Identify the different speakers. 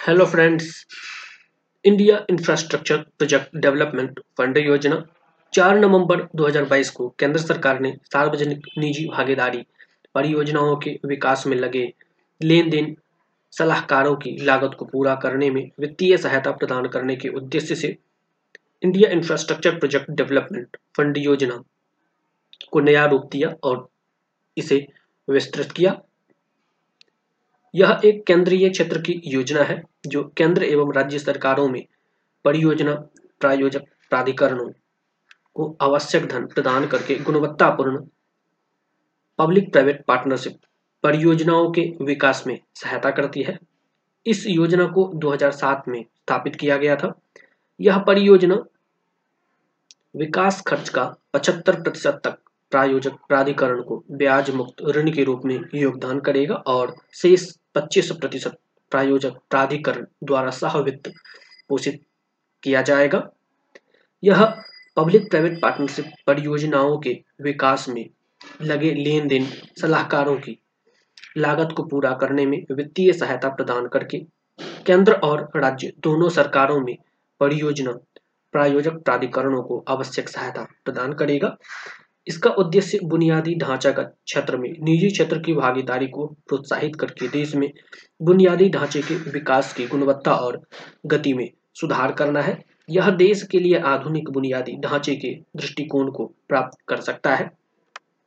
Speaker 1: Hello friends India infrastructure project development fund योजना 4 नवंबर 2022 को केंद्र सरकार ने सार्वजनिक निजी भागीदारी परियोजनाओं के विकास में लगे लेन देन सलाहकारों की लागत को पूरा करने में वित्तीय सहायता प्रदान करने के उद्देश्य से India infrastructure project development fund योजना को नया रूप दिया और इसे विस्तृत किया। यह एक केंद्रीय क्षेत्र की योजना है, जो केंद्र एवं राज्य सरकारों में परियोजना प्रायोजक प्राधिकरणों को आवश्यक धन प्रदान करके गुणवत्तापूर्ण पब्लिक प्राइवेट पार्टनरशिप परियोजनाओं के विकास में सहायता करती है। इस योजना को 2007 में स्थापित किया गया था। यह परियोजना विकास खर्च का 75 प्रतिशत तक प्रायोजक प्राधिकरण को ब्याज मुक्त ऋण के रूप में योगदान करेगा और शेष पच्चीस प्रतिशत प्रायोजक प्राधिकरण द्वारा सह वित्त पोषित किया जाएगा। यह पब्लिक प्राइवेट पार्टनरशिप परियोजनाओं के विकास में लगे लेन देन सलाहकारों की लागत को पूरा करने में वित्तीय सहायता प्रदान करके केंद्र और राज्य दोनों सरकारों में परियोजना प्रायोजक प्राधिकरणों को आवश्यक सहायता प्रदान करेगा। इसका उद्देश्य बुनियादी ढांचागत क्षेत्र में निजी क्षेत्र की भागीदारी को प्रोत्साहित करके देश में बुनियादी ढांचे के विकास की गुणवत्ता और गति में सुधार करना है। यह देश के लिए आधुनिक बुनियादी ढांचे के दृष्टिकोण को प्राप्त कर सकता है।